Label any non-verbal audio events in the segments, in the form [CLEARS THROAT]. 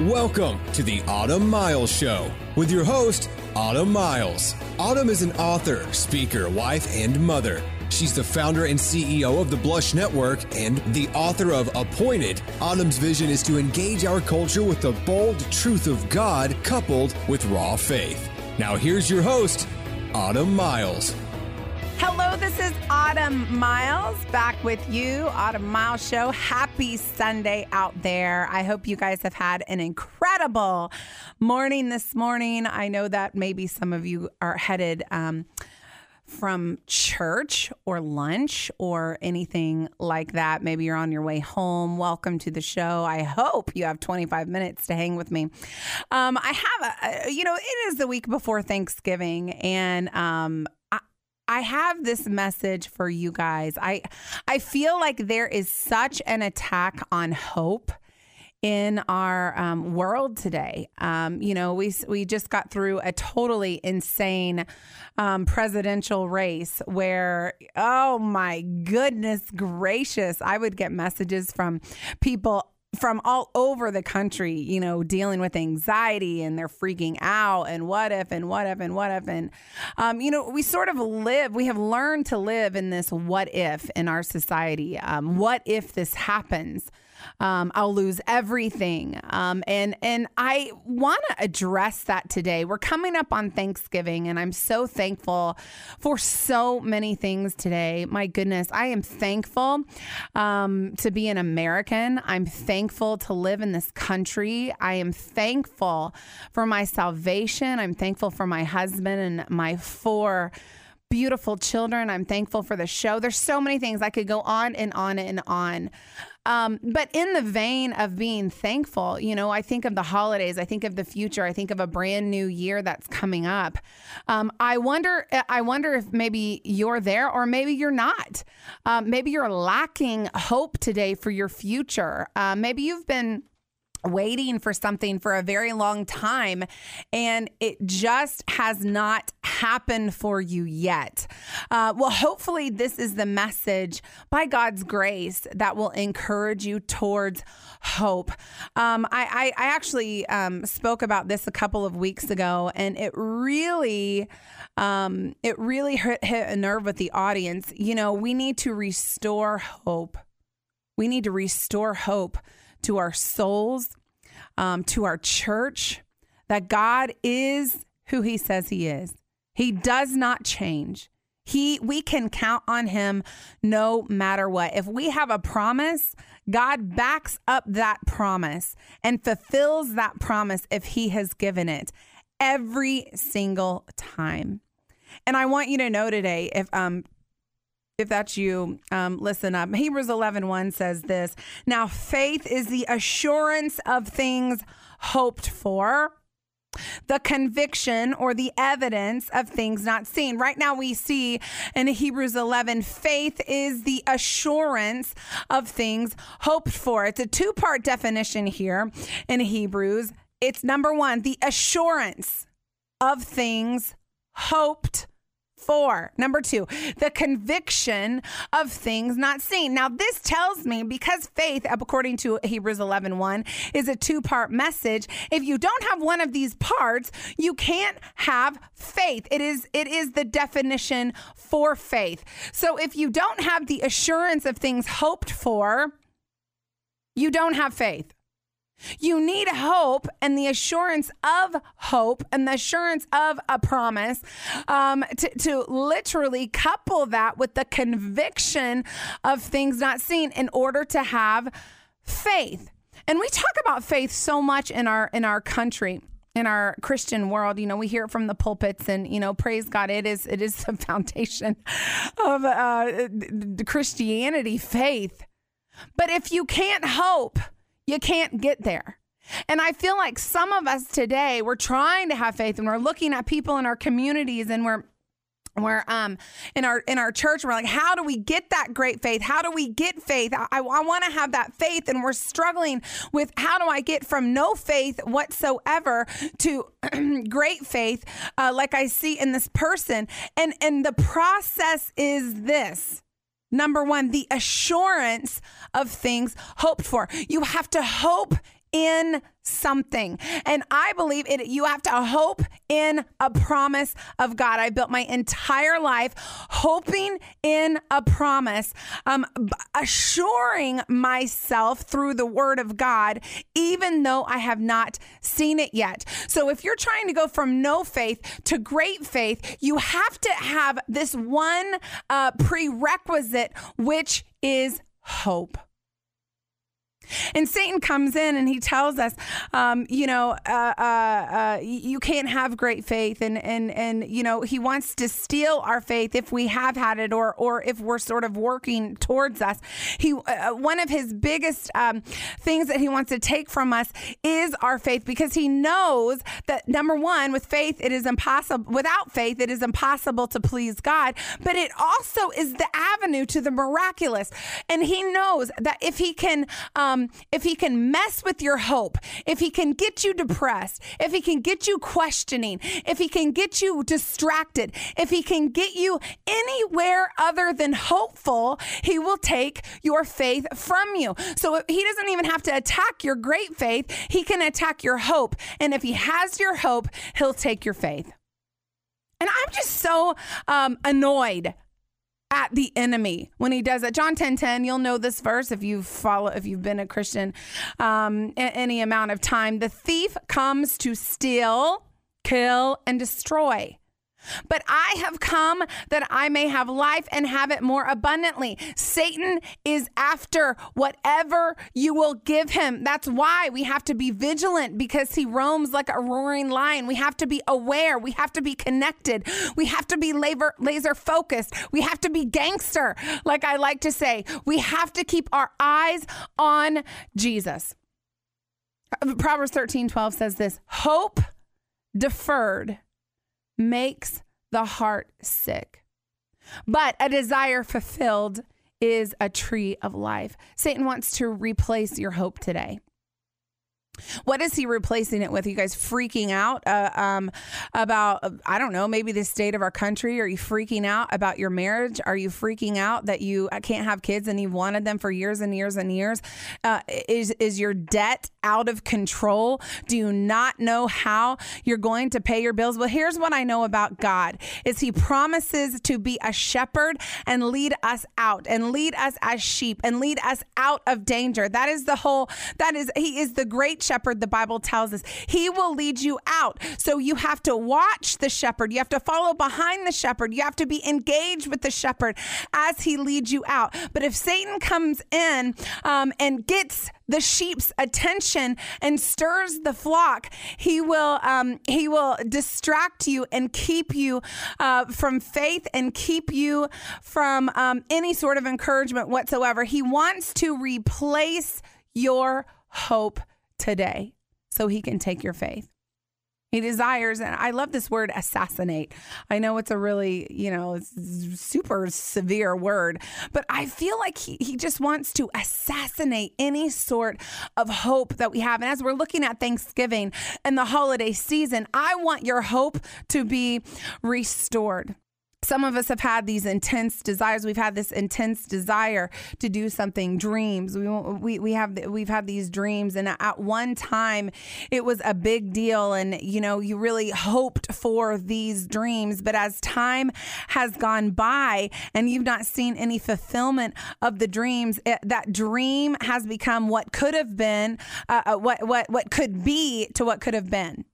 Welcome to the Autumn Miles Show with your host, Autumn Miles. Autumn is an author, speaker, wife, and mother. She's the founder and CEO of the Blush Network and the author of Appointed. Autumn's vision is to engage our culture with the bold truth of God coupled with raw faith. Now, here's your host, Autumn Miles. This is Autumn Miles back with you, Autumn Miles Show. Happy Sunday out there. I hope you guys have had an incredible morning this morning. I know that maybe some of you are headed um, from church or lunch or anything like that. Maybe you're on your way home. Welcome to the show. I hope you have 25 minutes to hang with me. Um, I have a, you know, it is the week before Thanksgiving, and um, I have this message for you guys. I I feel like there is such an attack on hope in our um, world today. Um, you know, we we just got through a totally insane um, presidential race where, oh my goodness gracious, I would get messages from people from all over the country, you know, dealing with anxiety and they're freaking out and what if and what if and what if. And, um, you know, we sort of live, we have learned to live in this what if in our society. Um, what if this happens? Um, I'll lose everything. Um, and and I want to address that today. We're coming up on Thanksgiving, and I'm so thankful for so many things today. My goodness, I am thankful um, to be an American. I'm thankful to live in this country. I am thankful for my salvation. I'm thankful for my husband and my four beautiful children. I'm thankful for the show. There's so many things I could go on and on and on. Um, but in the vein of being thankful, you know, I think of the holidays, I think of the future, I think of a brand new year that's coming up. Um, I wonder, I wonder if maybe you're there or maybe you're not. Um, maybe you're lacking hope today for your future. Uh, maybe you've been waiting for something for a very long time and it just has not happened for you yet. Uh, well, hopefully, this is the message by God's grace that will encourage you towards hope. Um, I, I, I, actually um, spoke about this a couple of weeks ago and it really. Um, it really hit, hit a nerve with the audience. You know, we need to restore hope. We need to restore hope to our souls, um, to our church, that God is who He says He is. He does not change. He we can count on him no matter what. If we have a promise, God backs up that promise and fulfills that promise if he has given it every single time. And I want you to know today if um if that's you, um, listen up. Hebrews 11 1 says this Now, faith is the assurance of things hoped for, the conviction or the evidence of things not seen. Right now, we see in Hebrews 11, faith is the assurance of things hoped for. It's a two part definition here in Hebrews. It's number one, the assurance of things hoped Four. Number two, the conviction of things not seen. Now, this tells me because faith, according to Hebrews 11 1, is a two part message. If you don't have one of these parts, you can't have faith. It is, it is the definition for faith. So if you don't have the assurance of things hoped for, you don't have faith. You need hope and the assurance of hope and the assurance of a promise um, to, to literally couple that with the conviction of things not seen in order to have faith. And we talk about faith so much in our in our country in our Christian world, you know, we hear it from the pulpits, and you know, praise God, it is it is [LAUGHS] the foundation of uh, Christianity, faith. But if you can't hope, you can't get there. And I feel like some of us today, we're trying to have faith and we're looking at people in our communities and we're we're um in our in our church we're like how do we get that great faith? How do we get faith? I, I want to have that faith and we're struggling with how do i get from no faith whatsoever to [CLEARS THROAT] great faith uh, like i see in this person. And and the process is this Number one, the assurance of things hoped for. You have to hope in something. And I believe it you have to hope in a promise of God. I built my entire life hoping in a promise, um, assuring myself through the word of God, even though I have not seen it yet. So if you're trying to go from no faith to great faith, you have to have this one uh, prerequisite, which is hope. And Satan comes in and he tells us, um, you know, uh, uh, uh, you can't have great faith, and and and you know, he wants to steal our faith if we have had it, or or if we're sort of working towards us. He uh, one of his biggest um, things that he wants to take from us is our faith, because he knows that number one, with faith, it is impossible. Without faith, it is impossible to please God. But it also is the avenue to the miraculous, and he knows that if he can. Um, um, if he can mess with your hope, if he can get you depressed, if he can get you questioning, if he can get you distracted, if he can get you anywhere other than hopeful, he will take your faith from you. So he doesn't even have to attack your great faith, he can attack your hope. And if he has your hope, he'll take your faith. And I'm just so um, annoyed at the enemy when he does that. John 10 10, you'll know this verse if you follow, if you've been a Christian um, any amount of time. The thief comes to steal, kill, and destroy. But I have come that I may have life and have it more abundantly. Satan is after whatever you will give him. That's why we have to be vigilant because he roams like a roaring lion. We have to be aware. We have to be connected. We have to be laser, laser focused. We have to be gangster, like I like to say. We have to keep our eyes on Jesus. Uh, Proverbs 13 12 says this hope deferred makes the heart sick. But a desire fulfilled is a tree of life. Satan wants to replace your hope today. What is he replacing it with? You guys freaking out uh, um, about, I don't know, maybe the state of our country? Are you freaking out about your marriage? Are you freaking out that you uh, can't have kids and you've wanted them for years and years and years? Uh, is, is your debt out of control? Do you not know how you're going to pay your bills? Well, here's what I know about God is he promises to be a shepherd and lead us out and lead us as sheep and lead us out of danger. That is the whole, that is, he is the great shepherd, the Bible tells us. He will lead you out. So you have to watch the shepherd. You have to follow behind the shepherd. You have to be engaged with the shepherd as he leads you out. But if Satan comes in um, and gets the sheep's attention and stirs the flock, he will um, he will distract you and keep you uh, from faith and keep you from um, any sort of encouragement whatsoever. He wants to replace your hope today so he can take your faith. He desires, and I love this word assassinate. I know it's a really, you know, super severe word, but I feel like he, he just wants to assassinate any sort of hope that we have. And as we're looking at Thanksgiving and the holiday season, I want your hope to be restored some of us have had these intense desires. We've had this intense desire to do something dreams. We we, we have we've had these dreams and at one time it was a big deal and you know you really hoped for these dreams. But as time has gone by and you've not seen any fulfillment of the dreams it, that dream has become what could have been uh, uh what what what could be to what could have been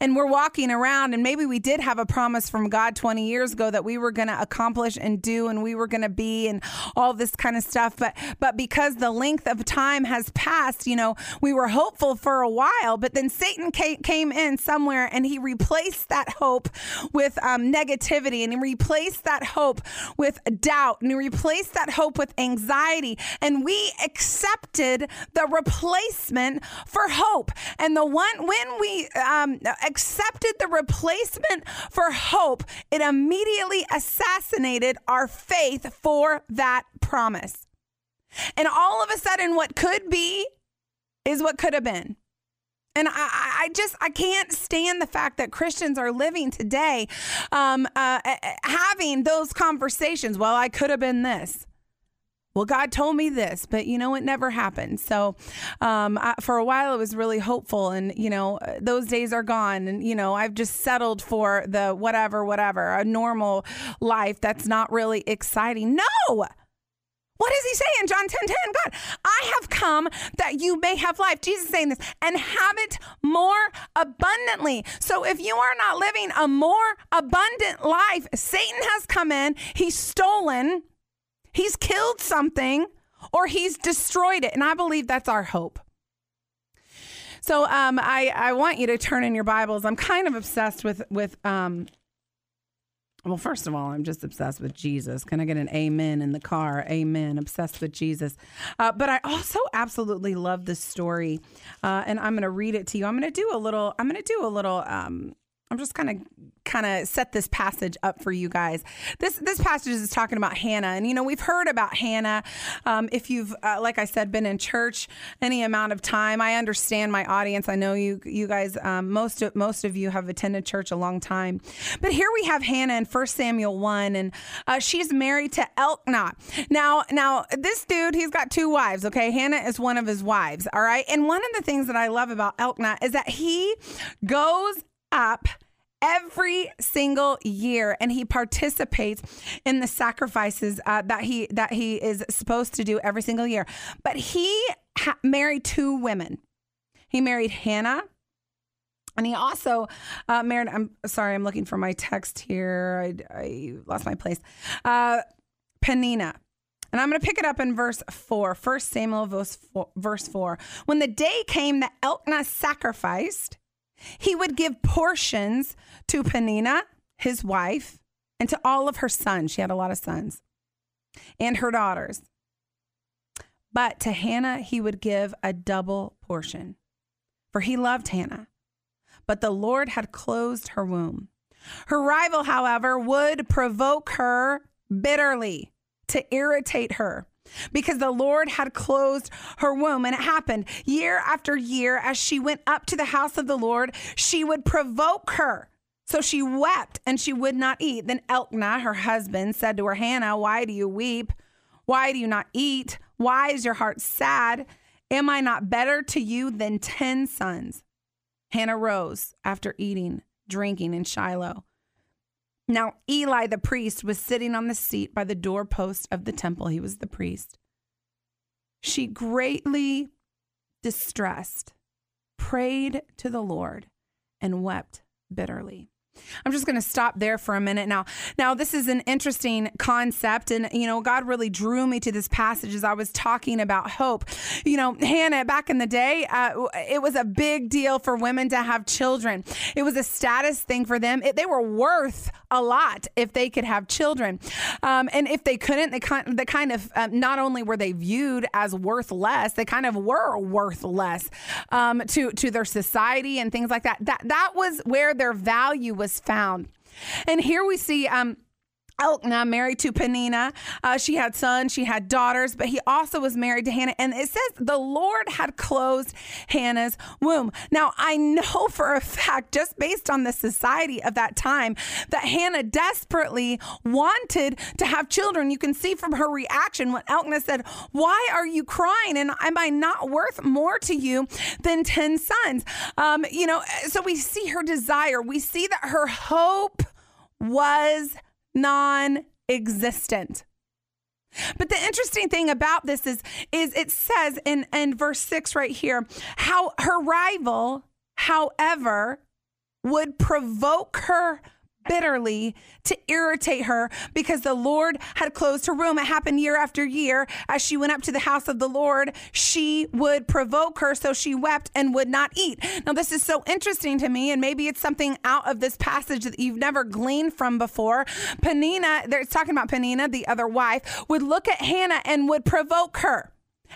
and we're walking around and maybe we did have a promise from God 20 years ago that we were going to accomplish and do and we were going to be and all this kind of stuff. But but because the length of time has passed you know we were hopeful for a while but then Satan came in somewhere and he replaced that hope with um, negativity and he replaced that hope with doubt and he replaced that hope with anxiety and we accepted the replacement for hope. And the one when we um, accepted the replacement for hope, it immediately assassinated our faith for that promise. And all of a sudden, what could be is what could have been. And I, I, just I can't stand the fact that Christians are living today, um, uh, having those conversations. Well, I could have been this. Well, God told me this, but you know, it never happened. So, um, I, for a while, it was really hopeful. And, you know, those days are gone. And, you know, I've just settled for the whatever, whatever, a normal life that's not really exciting. No! What is he saying? John 10 10? God, I have come that you may have life. Jesus saying this and have it more abundantly. So if you are not living a more abundant life, Satan has come in, he's stolen, he's killed something, or he's destroyed it. And I believe that's our hope. So um, I, I want you to turn in your Bibles. I'm kind of obsessed with with um, well, first of all, I'm just obsessed with Jesus. Can I get an amen in the car? Amen. Obsessed with Jesus. Uh, but I also absolutely love this story. Uh, and I'm going to read it to you. I'm going to do a little, I'm going to do a little, um, I'm just kind of kind of set this passage up for you guys. This this passage is talking about Hannah, and you know we've heard about Hannah. Um, if you've, uh, like I said, been in church any amount of time, I understand my audience. I know you you guys um, most of, most of you have attended church a long time, but here we have Hannah in First Samuel one, and uh, she's married to Elkanah. Now now this dude he's got two wives. Okay, Hannah is one of his wives. All right, and one of the things that I love about Elkanah is that he goes up every single year and he participates in the sacrifices uh, that he that he is supposed to do every single year. But he ha- married two women. He married hannah and he also uh, married i'm sorry i'm looking for my text here. I, I lost my place. Uh, penina. And I'm going to pick it up in verse 4, 1 Samuel verse 4, verse 4. When the day came that Elkanah sacrificed, he would give portions to Penina, his wife, and to all of her sons. She had a lot of sons and her daughters. But to Hannah, he would give a double portion, for he loved Hannah. But the Lord had closed her womb. Her rival, however, would provoke her bitterly to irritate her because the Lord had closed her womb. And it happened year after year as she went up to the house of the Lord, she would provoke her. So she wept and she would not eat. Then Elkanah, her husband, said to her, Hannah, why do you weep? Why do you not eat? Why is your heart sad? Am I not better to you than 10 sons? Hannah rose after eating, drinking in Shiloh. Now, Eli the priest was sitting on the seat by the doorpost of the temple. He was the priest. She greatly distressed, prayed to the Lord, and wept bitterly. I'm just going to stop there for a minute now. Now, this is an interesting concept, and you know, God really drew me to this passage as I was talking about hope. You know, Hannah, back in the day, uh, it was a big deal for women to have children. It was a status thing for them. It, they were worth a lot if they could have children, um, and if they couldn't, they kind, they kind of um, not only were they viewed as worth less, they kind of were worth less um, to to their society and things like that. That that was where their value was was found. And here we see um, Elkanah married to Penina. Uh, she had sons, she had daughters, but he also was married to Hannah. And it says the Lord had closed Hannah's womb. Now, I know [LAUGHS] for a fact, just based on the society of that time, that Hannah desperately wanted to have children. You can see from her reaction when Elkanah said, Why are you crying? And am I not worth more to you than 10 sons? Um, you know, so we see her desire, we see that her hope was non existent. But the interesting thing about this is, is it says in, in verse 6 right here how her rival, however, would provoke her bitterly to irritate her because the Lord had closed her room. It happened year after year. As she went up to the house of the Lord, she would provoke her, so she wept and would not eat. Now, this is so interesting to me, and maybe it's something out of this passage that you've never gleaned from before. Penina, it's talking about Penina, the other wife, would look at Hannah and would provoke her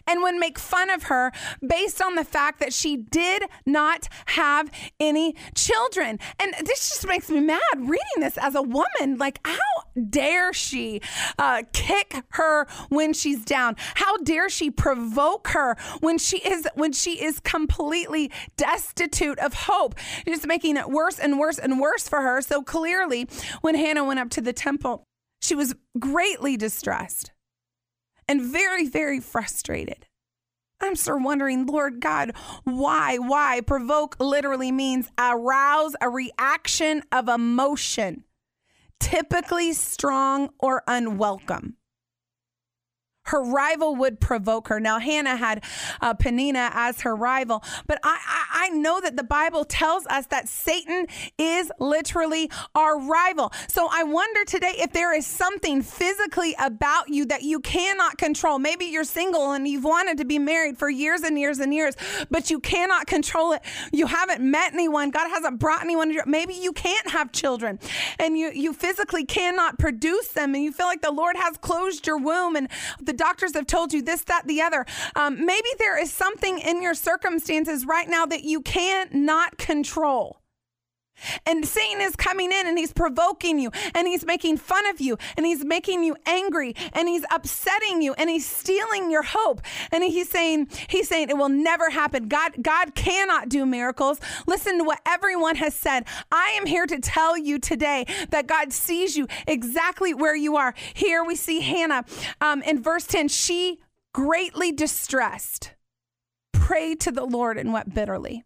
and would make fun of her based on the fact that she did not have any children. And this just makes me mad reading this as a woman. Like, how dare she uh, kick her when she's down? How dare she provoke her when she is when she is completely destitute of hope? Just making it worse and worse and worse for her. So clearly, when Hannah went up to the temple, she was greatly distressed and very, very frustrated. I'm still wondering, Lord God, why? Why? Provoke literally means arouse a reaction of emotion, typically strong or unwelcome her rival would provoke her. Now, Hannah had uh, Penina as her rival, but I, I, I know that the Bible tells us that Satan is literally our rival. So I wonder today if there is something physically about you that you cannot control. Maybe you're single and you've wanted to be married for years and years and years, but you cannot control it. You haven't met anyone. God hasn't brought anyone. Maybe you can't have children and you, you physically cannot produce them and you feel like the Lord has closed your womb and the the doctors have told you this, that, the other. Um, maybe there is something in your circumstances right now that you cannot control. And Satan is coming in and he's provoking you and he's making fun of you and he's making you angry and he's upsetting you and he's stealing your hope. And he's saying, he's saying it will never happen. God, God cannot do miracles. Listen to what everyone has said. I am here to tell you today that God sees you exactly where you are. Here we see Hannah um, in verse 10. She greatly distressed prayed to the Lord and wept bitterly.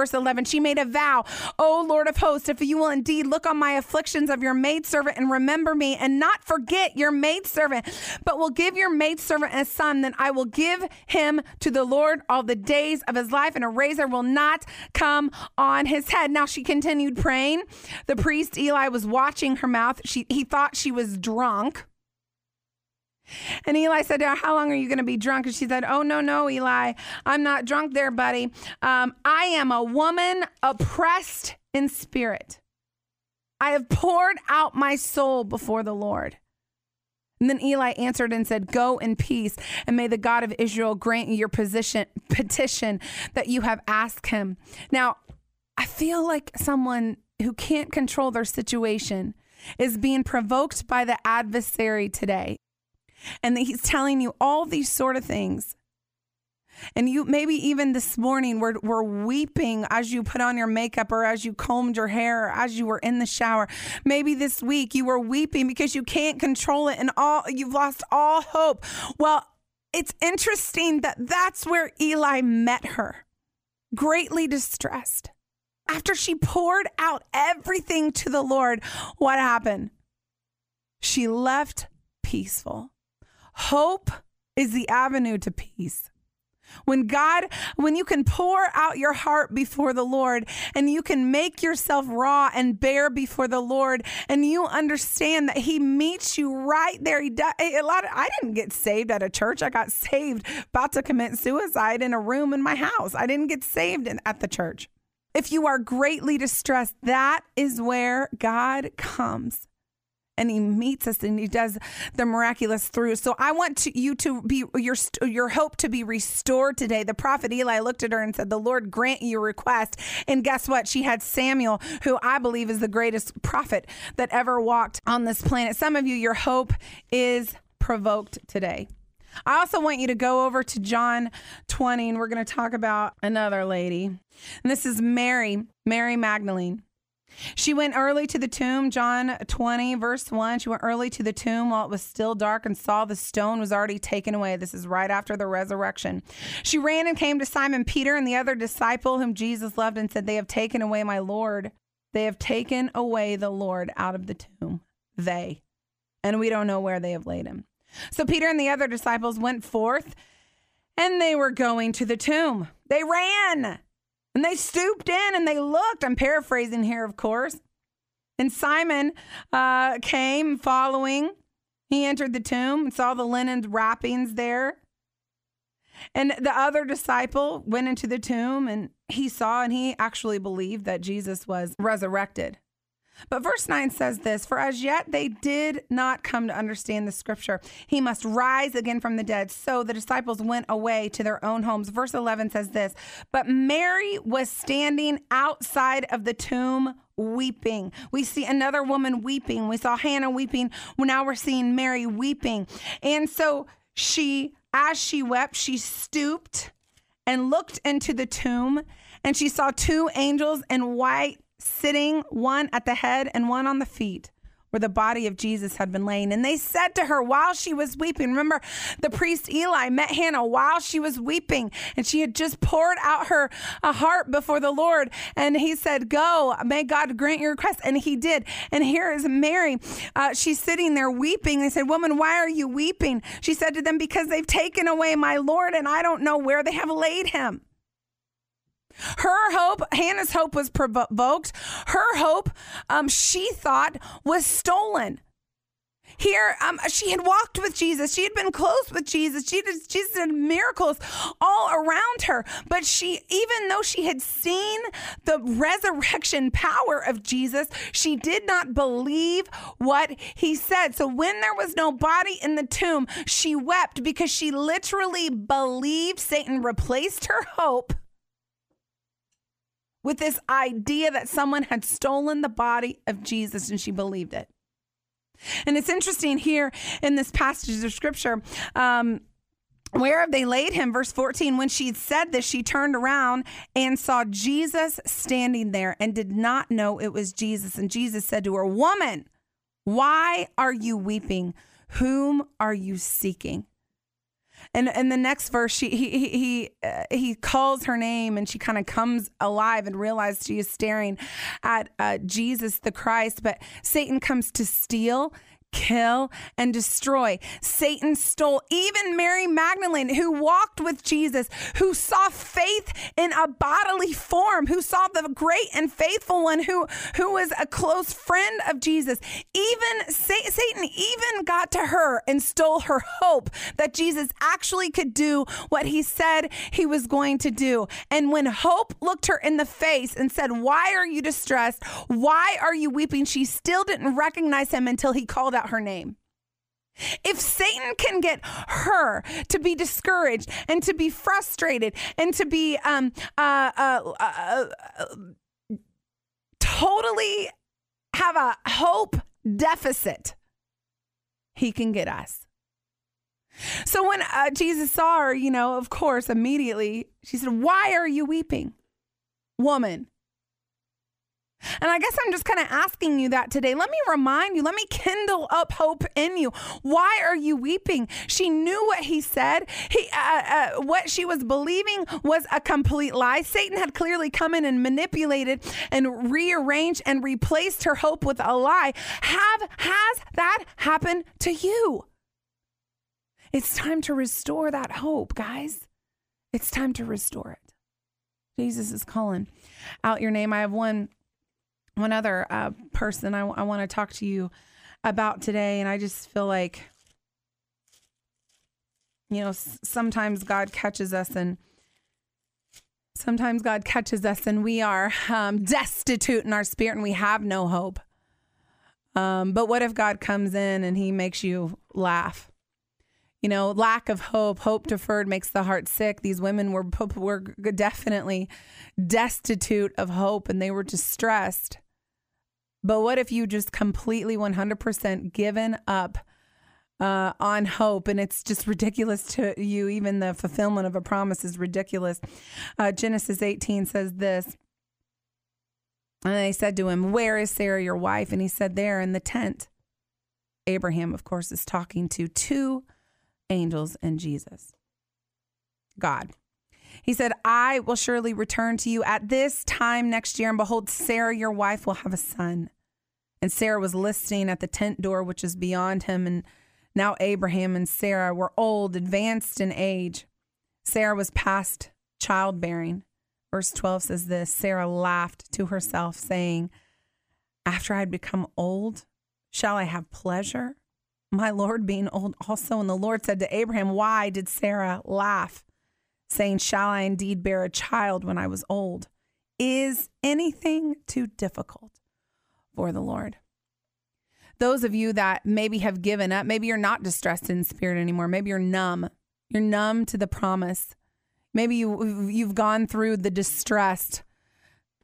Verse 11, she made a vow, O Lord of hosts, if you will indeed look on my afflictions of your maidservant and remember me and not forget your maidservant, but will give your maidservant a son, then I will give him to the Lord all the days of his life, and a razor will not come on his head. Now she continued praying. The priest Eli was watching her mouth. She, he thought she was drunk. And Eli said, to her, How long are you going to be drunk? And she said, Oh, no, no, Eli. I'm not drunk there, buddy. Um, I am a woman oppressed in spirit. I have poured out my soul before the Lord. And then Eli answered and said, Go in peace, and may the God of Israel grant you your position, petition that you have asked him. Now, I feel like someone who can't control their situation is being provoked by the adversary today and he's telling you all these sort of things. And you maybe even this morning were, were weeping as you put on your makeup or as you combed your hair or as you were in the shower. Maybe this week you were weeping because you can't control it and all you've lost all hope. Well, it's interesting that that's where Eli met her, greatly distressed. After she poured out everything to the Lord, what happened? She left peaceful. Hope is the avenue to peace. When God, when you can pour out your heart before the Lord and you can make yourself raw and bare before the Lord and you understand that He meets you right there. He does, a lot of, I didn't get saved at a church. I got saved about to commit suicide in a room in my house. I didn't get saved in, at the church. If you are greatly distressed, that is where God comes and he meets us and he does the miraculous through. So I want to, you to be your your hope to be restored today. The prophet Eli looked at her and said, "The Lord grant your request." And guess what? She had Samuel, who I believe is the greatest prophet that ever walked on this planet. Some of you, your hope is provoked today. I also want you to go over to John 20, and we're going to talk about another lady. And this is Mary, Mary Magdalene. She went early to the tomb, John 20, verse 1. She went early to the tomb while it was still dark and saw the stone was already taken away. This is right after the resurrection. She ran and came to Simon Peter and the other disciple whom Jesus loved and said, They have taken away my Lord. They have taken away the Lord out of the tomb. They. And we don't know where they have laid him. So Peter and the other disciples went forth and they were going to the tomb. They ran and they stooped in and they looked. I'm paraphrasing here, of course. And Simon uh, came following. He entered the tomb and saw the linen wrappings there. And the other disciple went into the tomb and he saw and he actually believed that Jesus was resurrected. But verse 9 says this For as yet they did not come to understand the scripture. He must rise again from the dead. So the disciples went away to their own homes. Verse 11 says this But Mary was standing outside of the tomb weeping. We see another woman weeping. We saw Hannah weeping. Now we're seeing Mary weeping. And so she, as she wept, she stooped and looked into the tomb and she saw two angels in white sitting, one at the head and one on the feet. where the body of Jesus had been laying. And they said to her while she was weeping, remember the priest Eli met Hannah while she was weeping and she had just poured out her uh, heart before the Lord. And he said, Go, may God grant your request. And he did. And here is Mary. Uh, she's sitting there weeping. They said, Woman, why are you weeping? She said to them, Because they've taken away my Lord and I don't know where they have laid him. Her hope, Hannah's hope was provoked. Her hope, um, she thought, was stolen. Here, um, she had walked with Jesus. She had been close with Jesus. She did, Jesus did miracles all around her. But she, even though she had seen the resurrection power of Jesus, she did not believe what he said. So when there was no body in the tomb, she wept because she literally believed Satan replaced her hope with this idea that someone had stolen the body of Jesus and she believed it. And it's interesting here in this passage of scripture. Um, where have they laid him? Verse 14. When she said this, she turned around and saw Jesus standing there and did not know it was Jesus. And Jesus said to her, Woman, why are you weeping? Whom are you seeking? And in the next verse, she, he he he, uh, he calls her name, and she kind of comes alive and realizes she is staring at uh, Jesus the Christ. But Satan comes to steal, kill, and destroy. Satan stole even Mary Magdalene, who walked with Jesus, who saw faith in a bodily form, who saw the great and faithful one, who, who was a close friend of Jesus. Even Satan even got to her and stole her hope that Jesus actually could do what he said he was going to do. And when hope looked her in the face and said, Why are you distressed? Why are you weeping? She still didn't recognize him until he called out out her name. If Satan can get her to be discouraged and to be frustrated and to be um, uh, uh, uh, uh totally have a hope deficit, he can get us. So when uh, Jesus saw her, you know, of course, immediately she said, Why are you weeping? Woman, and I guess I'm just kind of asking you that today. Let me remind you, let me kindle up hope in you. Why are you weeping? She knew what he said. He, uh, uh, what she was believing was a complete lie. Satan had clearly come in and manipulated and rearranged and replaced her hope with a lie. Have has that happened to you? It's time to restore that hope, guys. It's time to restore it. Jesus is calling out your name. I have one one other uh, person I, I want to talk to you about today, and I just feel like, you know, sometimes God catches us and sometimes God catches us and we are um, destitute in our spirit and we have no hope. Um, but what if God comes in and he makes you laugh? You know, lack of hope, hope deferred makes the heart sick. These women were were definitely destitute of hope and they were distressed. But what if you just completely 100% given up uh, on hope and it's just ridiculous to you? Even the fulfillment of a promise is ridiculous. Uh, Genesis 18 says this. And they said to him, Where is Sarah, your wife? And he said, There in the tent. Abraham, of course, is talking to two angels and Jesus, God. He said, I will surely return to you at this time next year, and behold, Sarah, your wife, will have a son. And Sarah was listening at the tent door, which is beyond him. And now Abraham and Sarah were old, advanced in age. Sarah was past childbearing. Verse 12 says this Sarah laughed to herself, saying, After I had become old, shall I have pleasure? My Lord being old also. And the Lord said to Abraham, Why did Sarah laugh? Saying, Shall I indeed bear a child when I was old? Is anything too difficult for the Lord? Those of you that maybe have given up, maybe you're not distressed in spirit anymore, maybe you're numb. You're numb to the promise. Maybe you, you've gone through the distressed.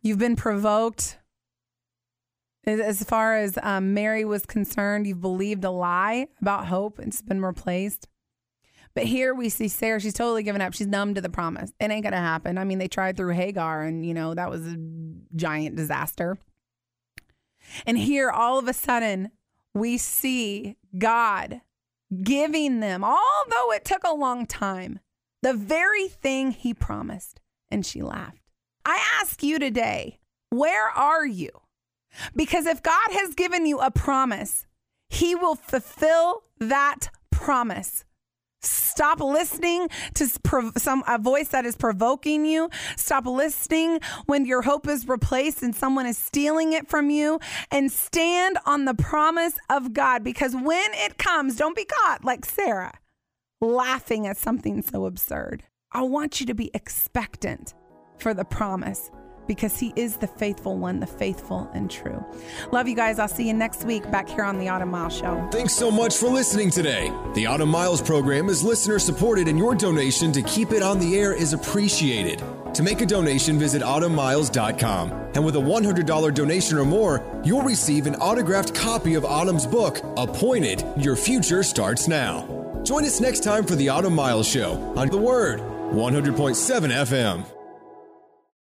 You've been provoked. As far as um, Mary was concerned, you've believed a lie about hope. It's been replaced. But here we see Sarah, she's totally given up. She's numb to the promise. It ain't going to happen. I mean, they tried through Hagar, and, you know, that was a giant disaster. And here, all of a sudden, we see God giving them, although it took a long time, the very thing he promised. And she laughed. I ask you today, where are you? Because if God has given you a promise, he will fulfill that promise. Stop listening to some a voice that is provoking you. Stop listening when your hope is replaced and someone is stealing it from you and stand on the promise of God because when it comes, don't be caught like Sarah laughing at something so absurd. I want you to be expectant for the promise because he is the faithful one, the faithful and true. Love you guys. I'll see you next week back here on the Autumn Miles Show. Thanks so much for listening today. The Autumn Miles program is listener supported, and your donation to keep it on the air is appreciated. To make a donation, visit autumnmiles.com. And with a $100 donation or more, you'll receive an autographed copy of Autumn's book, Appointed Your Future Starts Now. Join us next time for the Autumn Miles Show on The Word, 100.7 FM.